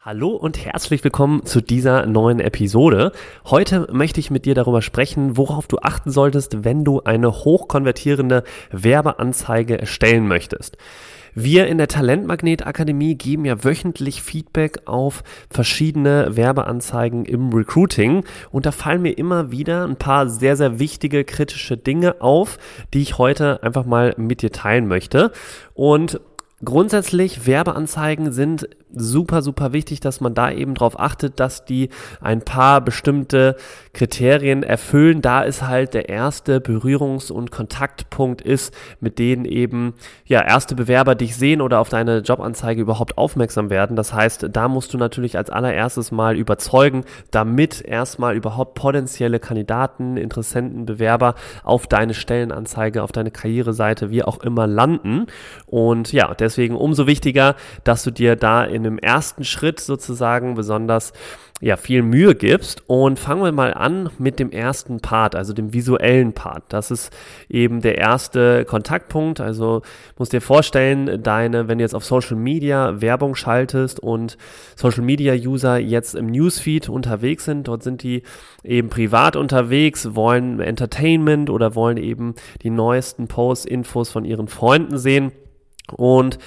Hallo und herzlich willkommen zu dieser neuen Episode. Heute möchte ich mit dir darüber sprechen, worauf du achten solltest, wenn du eine hochkonvertierende Werbeanzeige erstellen möchtest. Wir in der Talentmagnet Akademie geben ja wöchentlich Feedback auf verschiedene Werbeanzeigen im Recruiting und da fallen mir immer wieder ein paar sehr, sehr wichtige kritische Dinge auf, die ich heute einfach mal mit dir teilen möchte. Und Grundsätzlich, Werbeanzeigen sind super, super wichtig, dass man da eben darauf achtet, dass die ein paar bestimmte Kriterien erfüllen. Da ist halt der erste Berührungs- und Kontaktpunkt ist, mit denen eben ja erste Bewerber dich sehen oder auf deine Jobanzeige überhaupt aufmerksam werden. Das heißt, da musst du natürlich als allererstes mal überzeugen, damit erstmal überhaupt potenzielle Kandidaten, Interessenten, Bewerber auf deine Stellenanzeige, auf deine Karriereseite, wie auch immer landen. Und ja, deswegen umso wichtiger, dass du dir da in einem ersten Schritt sozusagen besonders ja, viel Mühe gibst. Und fangen wir mal an mit dem ersten Part, also dem visuellen Part. Das ist eben der erste Kontaktpunkt. Also musst dir vorstellen, deine, wenn du jetzt auf Social Media Werbung schaltest und Social Media User jetzt im Newsfeed unterwegs sind, dort sind die eben privat unterwegs, wollen Entertainment oder wollen eben die neuesten Posts, Infos von ihren Freunden sehen. Und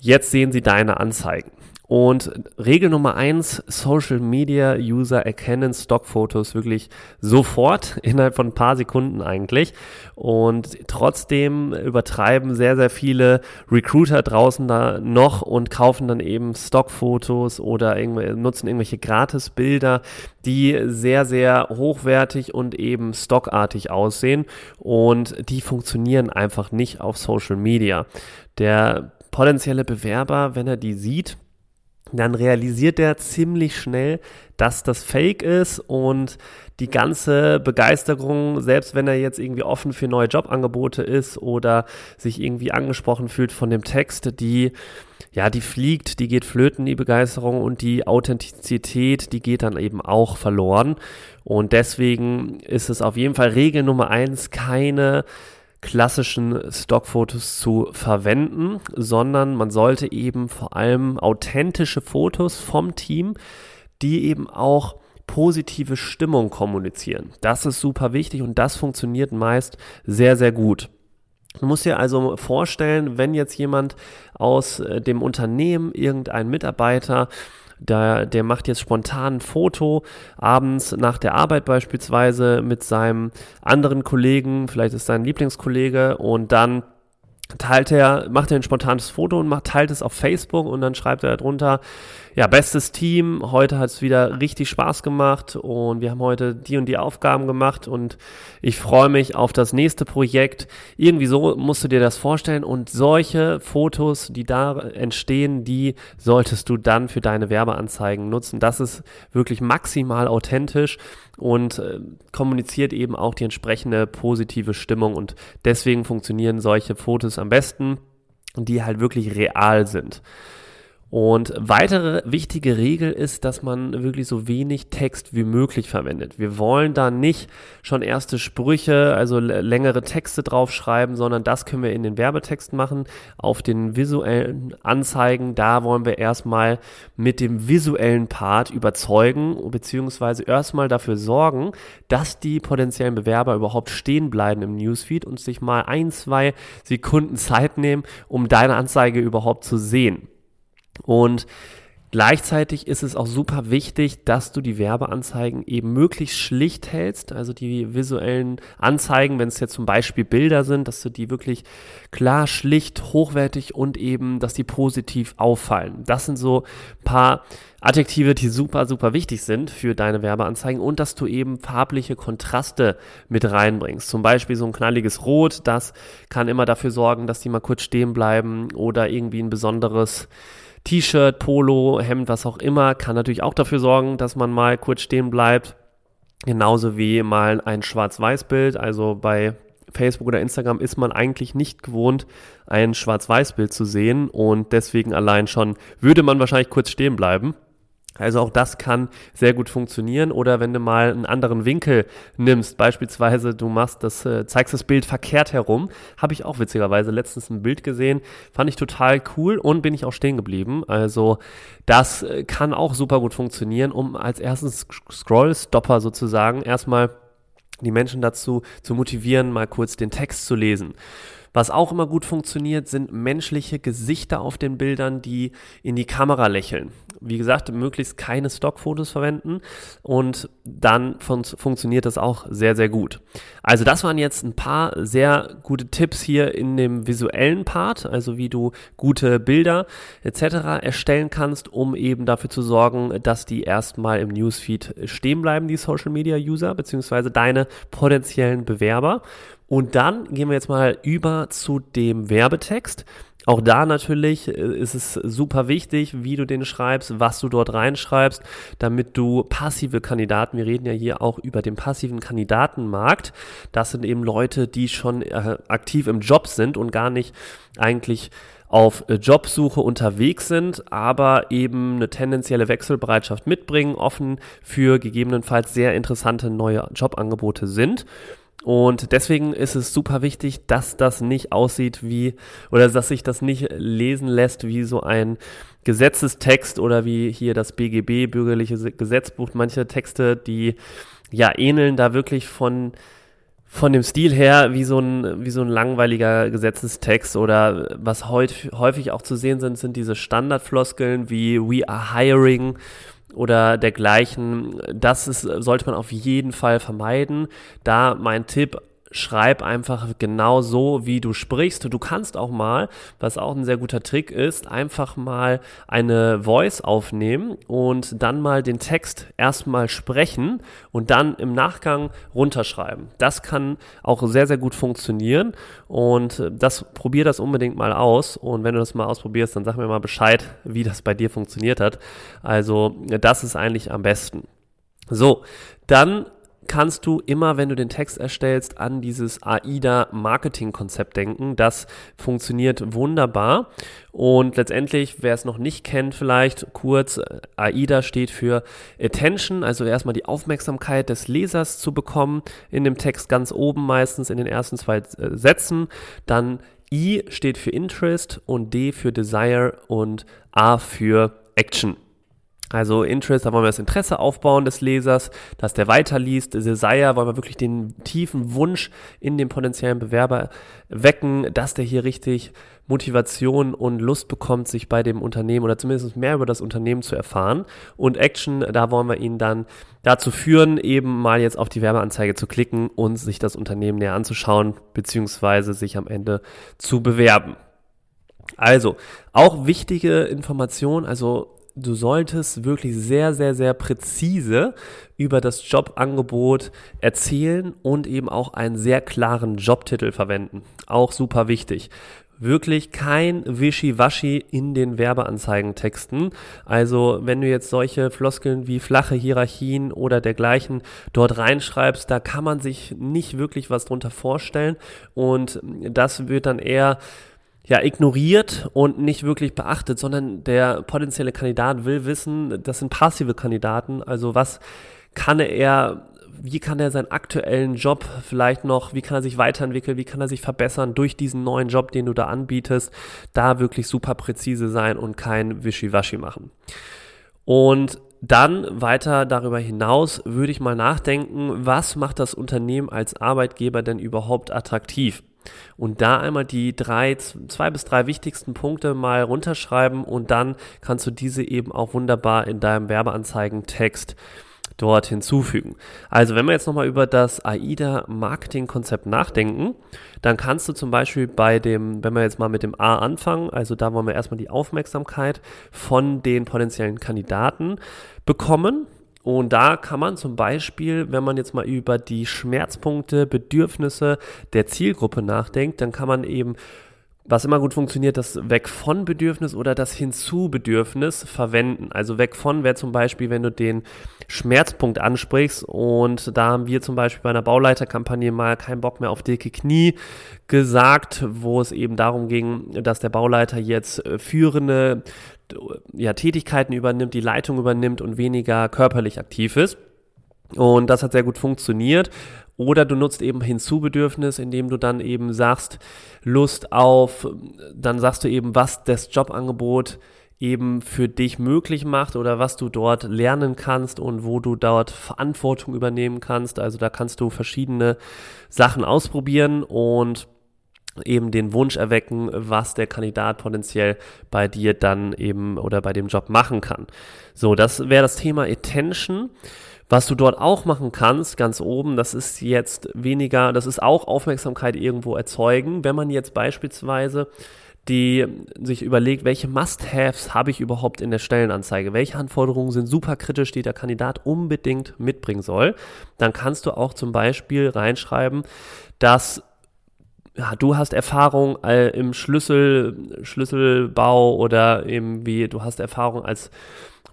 jetzt sehen sie deine Anzeigen. Und Regel Nummer eins, Social Media User erkennen Stockfotos wirklich sofort, innerhalb von ein paar Sekunden eigentlich. Und trotzdem übertreiben sehr, sehr viele Recruiter draußen da noch und kaufen dann eben Stockfotos oder nutzen irgendwelche Gratisbilder, die sehr, sehr hochwertig und eben stockartig aussehen. Und die funktionieren einfach nicht auf Social Media. Der potenzielle Bewerber, wenn er die sieht, dann realisiert er ziemlich schnell, dass das Fake ist und die ganze Begeisterung, selbst wenn er jetzt irgendwie offen für neue Jobangebote ist oder sich irgendwie angesprochen fühlt von dem Text, die ja, die fliegt, die geht flöten, die Begeisterung und die Authentizität, die geht dann eben auch verloren. Und deswegen ist es auf jeden Fall Regel Nummer eins, keine klassischen Stockfotos zu verwenden, sondern man sollte eben vor allem authentische Fotos vom Team, die eben auch positive Stimmung kommunizieren. Das ist super wichtig und das funktioniert meist sehr, sehr gut. Du musst dir also vorstellen, wenn jetzt jemand aus äh, dem Unternehmen, irgendein Mitarbeiter, der, der macht jetzt spontan ein Foto abends nach der Arbeit beispielsweise mit seinem anderen Kollegen, vielleicht ist sein Lieblingskollege und dann teilt er, macht er ein spontanes Foto und macht, teilt es auf Facebook und dann schreibt er darunter, ja, bestes Team, heute hat es wieder richtig Spaß gemacht und wir haben heute die und die Aufgaben gemacht und ich freue mich auf das nächste Projekt. Irgendwie so musst du dir das vorstellen und solche Fotos, die da entstehen, die solltest du dann für deine Werbeanzeigen nutzen. Das ist wirklich maximal authentisch und äh, kommuniziert eben auch die entsprechende positive Stimmung und deswegen funktionieren solche Fotos am besten, die halt wirklich real sind. Und weitere wichtige Regel ist, dass man wirklich so wenig Text wie möglich verwendet. Wir wollen da nicht schon erste Sprüche, also längere Texte draufschreiben, sondern das können wir in den Werbetexten machen. Auf den visuellen Anzeigen, da wollen wir erstmal mit dem visuellen Part überzeugen, beziehungsweise erstmal dafür sorgen, dass die potenziellen Bewerber überhaupt stehen bleiben im Newsfeed und sich mal ein, zwei Sekunden Zeit nehmen, um deine Anzeige überhaupt zu sehen. Und Gleichzeitig ist es auch super wichtig, dass du die Werbeanzeigen eben möglichst schlicht hältst, also die visuellen Anzeigen, wenn es jetzt zum Beispiel Bilder sind, dass du die wirklich klar, schlicht, hochwertig und eben, dass die positiv auffallen. Das sind so ein paar Adjektive, die super, super wichtig sind für deine Werbeanzeigen und dass du eben farbliche Kontraste mit reinbringst. Zum Beispiel so ein knalliges Rot, das kann immer dafür sorgen, dass die mal kurz stehen bleiben oder irgendwie ein besonderes T-Shirt, Polo, Hemd, was auch immer, kann natürlich auch dafür sorgen, dass man mal kurz stehen bleibt. Genauso wie mal ein Schwarz-Weiß-Bild, also bei Facebook oder Instagram ist man eigentlich nicht gewohnt, ein Schwarz-Weiß-Bild zu sehen und deswegen allein schon würde man wahrscheinlich kurz stehen bleiben. Also auch das kann sehr gut funktionieren. Oder wenn du mal einen anderen Winkel nimmst, beispielsweise du machst das, äh, zeigst das Bild verkehrt herum, habe ich auch witzigerweise letztens ein Bild gesehen, fand ich total cool und bin ich auch stehen geblieben. Also das äh, kann auch super gut funktionieren, um als erstes Scroll-Stopper sozusagen erstmal die Menschen dazu zu motivieren, mal kurz den Text zu lesen. Was auch immer gut funktioniert, sind menschliche Gesichter auf den Bildern, die in die Kamera lächeln. Wie gesagt, möglichst keine Stockfotos verwenden und dann fun funktioniert das auch sehr, sehr gut. Also das waren jetzt ein paar sehr gute Tipps hier in dem visuellen Part, also wie du gute Bilder etc. erstellen kannst, um eben dafür zu sorgen, dass die erstmal im Newsfeed stehen bleiben, die Social Media User, beziehungsweise deine potenziellen Bewerber. Und dann gehen wir jetzt mal über zu dem Werbetext. Auch da natürlich äh, ist es super wichtig, wie du den schreibst, was du dort reinschreibst, damit du passive Kandidaten, wir reden ja hier auch über den passiven Kandidatenmarkt, das sind eben Leute, die schon äh, aktiv im Job sind und gar nicht eigentlich auf äh, Jobsuche unterwegs sind, aber eben eine tendenzielle Wechselbereitschaft mitbringen, offen für gegebenenfalls sehr interessante neue Jobangebote sind. Und deswegen ist es super wichtig, dass das nicht aussieht wie, oder dass sich das nicht lesen lässt wie so ein Gesetzestext oder wie hier das BGB, bürgerliche Gesetzbuch. Manche Texte, die ja ähneln da wirklich von, von dem Stil her wie so ein, wie so ein langweiliger Gesetzestext oder was häufig, häufig auch zu sehen sind, sind diese Standardfloskeln wie we are hiring oder dergleichen. Das ist, sollte man auf jeden Fall vermeiden. Da mein Tipp schreib einfach genau so, wie du sprichst. Du kannst auch mal, was auch ein sehr guter Trick ist, einfach mal eine Voice aufnehmen und dann mal den Text erstmal sprechen und dann im Nachgang runterschreiben. Das kann auch sehr, sehr gut funktionieren und das probier das unbedingt mal aus und wenn du das mal ausprobierst, dann sag mir mal Bescheid, wie das bei dir funktioniert hat. Also das ist eigentlich am besten. So, dann kannst du immer, wenn du den Text erstellst, an dieses AIDA-Marketing-Konzept denken. Das funktioniert wunderbar. Und letztendlich, wer es noch nicht kennt, vielleicht kurz, AIDA steht für Attention, also erstmal die Aufmerksamkeit des Lesers zu bekommen, in dem Text ganz oben meistens in den ersten zwei äh, Sätzen. Dann I steht für Interest und D für Desire und A für Action. Also Interest, da wollen wir das Interesse aufbauen des Lesers, dass der weiterliest. Desire wollen wir wirklich den tiefen Wunsch in dem potenziellen Bewerber wecken, dass der hier richtig Motivation und Lust bekommt, sich bei dem Unternehmen oder zumindest mehr über das Unternehmen zu erfahren. Und Action, da wollen wir ihn dann dazu führen, eben mal jetzt auf die Werbeanzeige zu klicken und sich das Unternehmen näher anzuschauen, beziehungsweise sich am Ende zu bewerben. Also, auch wichtige Information, also du solltest wirklich sehr, sehr, sehr präzise über das Jobangebot erzählen und eben auch einen sehr klaren Jobtitel verwenden. Auch super wichtig wirklich kein Wischiwaschi in den Werbeanzeigentexten. Also wenn du jetzt solche Floskeln wie flache Hierarchien oder dergleichen dort reinschreibst, da kann man sich nicht wirklich was drunter vorstellen und das wird dann eher ja, ignoriert und nicht wirklich beachtet, sondern der potenzielle Kandidat will wissen, das sind passive Kandidaten, also was kann er, wie kann er seinen aktuellen Job vielleicht noch, wie kann er sich weiterentwickeln, wie kann er sich verbessern durch diesen neuen Job, den du da anbietest, da wirklich super präzise sein und kein Wischiwaschi machen. Und dann weiter darüber hinaus würde ich mal nachdenken, was macht das Unternehmen als Arbeitgeber denn überhaupt attraktiv? Und da einmal die drei, zwei bis drei wichtigsten Punkte mal runterschreiben und dann kannst du diese eben auch wunderbar in deinem Werbeanzeigentext dort hinzufügen. Also wenn wir jetzt nochmal über das AIDA Marketing Konzept nachdenken, dann kannst du zum Beispiel bei dem, wenn wir jetzt mal mit dem A anfangen, also da wollen wir erstmal die Aufmerksamkeit von den potenziellen Kandidaten bekommen. Und da kann man zum Beispiel, wenn man jetzt mal über die Schmerzpunkte, Bedürfnisse der Zielgruppe nachdenkt, dann kann man eben was immer gut funktioniert, das Weg von Bedürfnis oder das Hinzu Bedürfnis verwenden. Also weg von wäre zum Beispiel, wenn du den Schmerzpunkt ansprichst und da haben wir zum Beispiel bei einer Bauleiterkampagne mal keinen Bock mehr auf dicke Knie gesagt, wo es eben darum ging, dass der Bauleiter jetzt äh, führende ja, Tätigkeiten übernimmt, die Leitung übernimmt und weniger körperlich aktiv ist. Und das hat sehr gut funktioniert. Oder du nutzt eben Hinzubedürfnis, indem du dann eben sagst, Lust auf, dann sagst du eben, was das Jobangebot eben für dich möglich macht oder was du dort lernen kannst und wo du dort Verantwortung übernehmen kannst. Also da kannst du verschiedene Sachen ausprobieren und eben den Wunsch erwecken, was der Kandidat potenziell bei dir dann eben oder bei dem Job machen kann. So, das wäre das Thema Attention. Was du dort auch machen kannst, ganz oben, das ist jetzt weniger, das ist auch Aufmerksamkeit irgendwo erzeugen. Wenn man jetzt beispielsweise die sich überlegt, welche Must-Haves habe ich überhaupt in der Stellenanzeige, welche Anforderungen sind super kritisch, die der Kandidat unbedingt mitbringen soll, dann kannst du auch zum Beispiel reinschreiben, dass ja, du hast Erfahrung im Schlüssel, Schlüsselbau oder irgendwie du hast Erfahrung als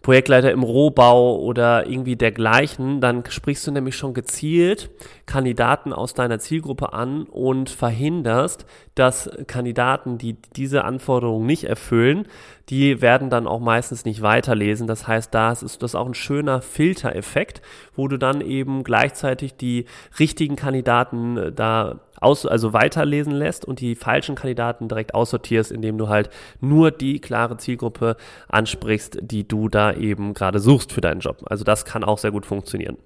Projektleiter im Rohbau oder irgendwie dergleichen, dann sprichst du nämlich schon gezielt Kandidaten aus deiner Zielgruppe an und verhinderst, dass Kandidaten, die diese Anforderungen nicht erfüllen, die werden dann auch meistens nicht weiterlesen. Das heißt, da ist das auch ein schöner Filtereffekt, wo du dann eben gleichzeitig die richtigen Kandidaten äh, da aus, also weiterlesen lässt und die falschen Kandidaten direkt aussortierst, indem du halt nur die klare Zielgruppe ansprichst, die du da eben gerade suchst für deinen Job. Also das kann auch sehr gut funktionieren.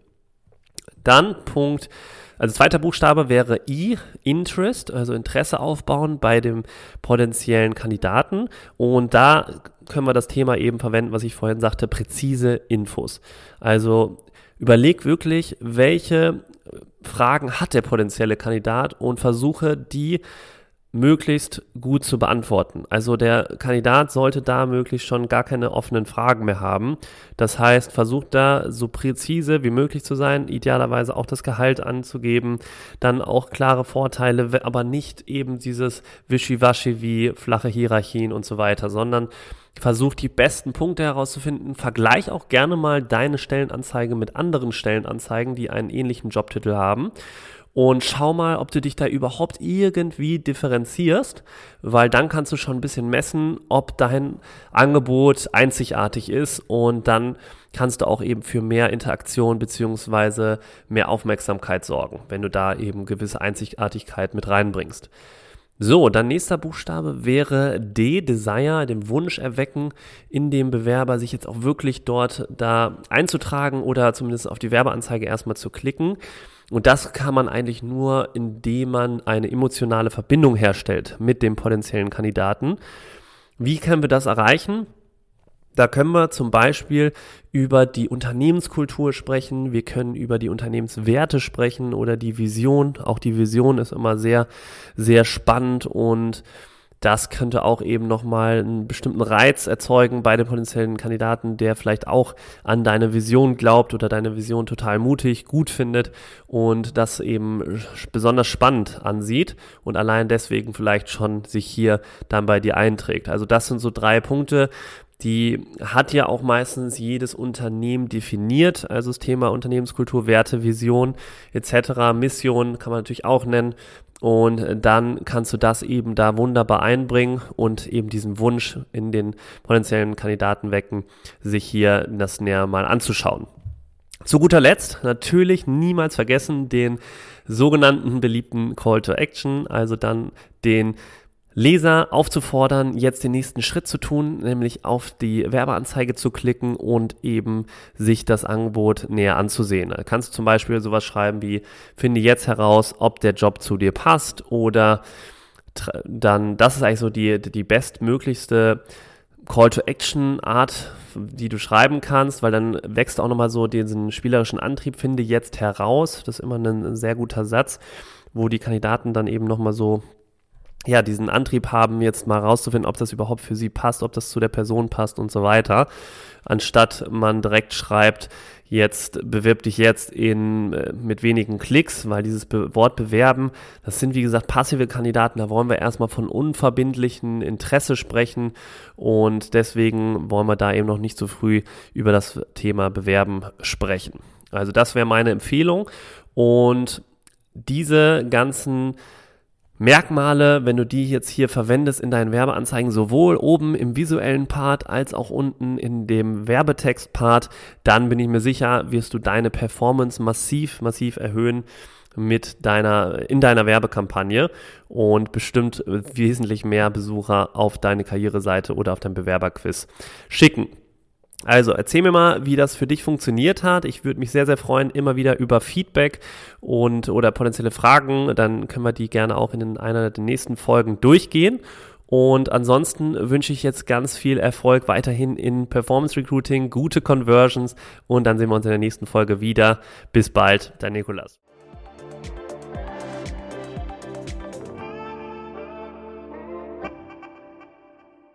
Dann Punkt, also zweiter Buchstabe wäre I, Interest, also Interesse aufbauen bei dem potenziellen Kandidaten. Und da können wir das Thema eben verwenden, was ich vorhin sagte, präzise Infos. Also überleg wirklich, welche Fragen hat der potenzielle Kandidat und versuche die möglichst gut zu beantworten. Also der Kandidat sollte da möglichst schon gar keine offenen Fragen mehr haben. Das heißt, versucht da so präzise wie möglich zu sein, idealerweise auch das Gehalt anzugeben, dann auch klare Vorteile, aber nicht eben dieses Wischiwaschi wie flache Hierarchien und so weiter, sondern versucht die besten Punkte herauszufinden. Vergleich auch gerne mal deine Stellenanzeige mit anderen Stellenanzeigen, die einen ähnlichen Jobtitel haben und schau mal, ob du dich da überhaupt irgendwie differenzierst, weil dann kannst du schon ein bisschen messen, ob dein Angebot einzigartig ist und dann kannst du auch eben für mehr Interaktion beziehungsweise mehr Aufmerksamkeit sorgen, wenn du da eben gewisse Einzigartigkeit mit reinbringst. So, dann nächster Buchstabe wäre D, Desire, den Wunsch erwecken, in dem Bewerber sich jetzt auch wirklich dort da einzutragen oder zumindest auf die Werbeanzeige erstmal zu klicken. Und das kann man eigentlich nur, indem man eine emotionale Verbindung herstellt mit dem potenziellen Kandidaten. Wie können wir das erreichen? Da können wir zum Beispiel über die Unternehmenskultur sprechen, wir können über die Unternehmenswerte sprechen oder die Vision. Auch die Vision ist immer sehr, sehr spannend und das könnte auch eben nochmal einen bestimmten Reiz erzeugen bei dem potenziellen Kandidaten, der vielleicht auch an deine Vision glaubt oder deine Vision total mutig, gut findet und das eben besonders spannend ansieht und allein deswegen vielleicht schon sich hier dann bei dir einträgt. Also das sind so drei Punkte, die hat ja auch meistens jedes Unternehmen definiert, also das Thema Unternehmenskultur, Werte, Vision etc., Mission kann man natürlich auch nennen. Und dann kannst du das eben da wunderbar einbringen und eben diesen Wunsch in den potenziellen Kandidaten wecken, sich hier das näher mal anzuschauen. Zu guter Letzt natürlich niemals vergessen den sogenannten beliebten Call to Action, also dann den Leser aufzufordern, jetzt den nächsten Schritt zu tun, nämlich auf die Werbeanzeige zu klicken und eben sich das Angebot näher anzusehen. Da kannst du zum Beispiel sowas schreiben wie, finde jetzt heraus, ob der Job zu dir passt oder dann, das ist eigentlich so die, die bestmöglichste Call-to-Action-Art, die du schreiben kannst, weil dann wächst auch nochmal so diesen spielerischen Antrieb, finde jetzt heraus. Das ist immer ein sehr guter Satz, wo die Kandidaten dann eben nochmal so ja, diesen Antrieb haben, jetzt mal rauszufinden, ob das überhaupt für sie passt, ob das zu der Person passt und so weiter. Anstatt man direkt schreibt, jetzt bewirb dich jetzt in, äh, mit wenigen Klicks, weil dieses Be Wort bewerben, das sind wie gesagt passive Kandidaten, da wollen wir erstmal von unverbindlichen Interesse sprechen und deswegen wollen wir da eben noch nicht so früh über das Thema Bewerben sprechen. Also das wäre meine Empfehlung und diese ganzen Merkmale, wenn du die jetzt hier verwendest in deinen Werbeanzeigen, sowohl oben im visuellen Part als auch unten in dem Werbetext-Part, dann bin ich mir sicher, wirst du deine Performance massiv, massiv erhöhen mit deiner, in deiner Werbekampagne und bestimmt wesentlich mehr Besucher auf deine Karriereseite oder auf dein Bewerberquiz schicken. Also erzähl mir mal, wie das für dich funktioniert hat. Ich würde mich sehr, sehr freuen, immer wieder über Feedback und oder potenzielle Fragen. Dann können wir die gerne auch in einer der nächsten Folgen durchgehen. Und ansonsten wünsche ich jetzt ganz viel Erfolg weiterhin in Performance Recruiting, gute Conversions und dann sehen wir uns in der nächsten Folge wieder. Bis bald, dein Nikolas.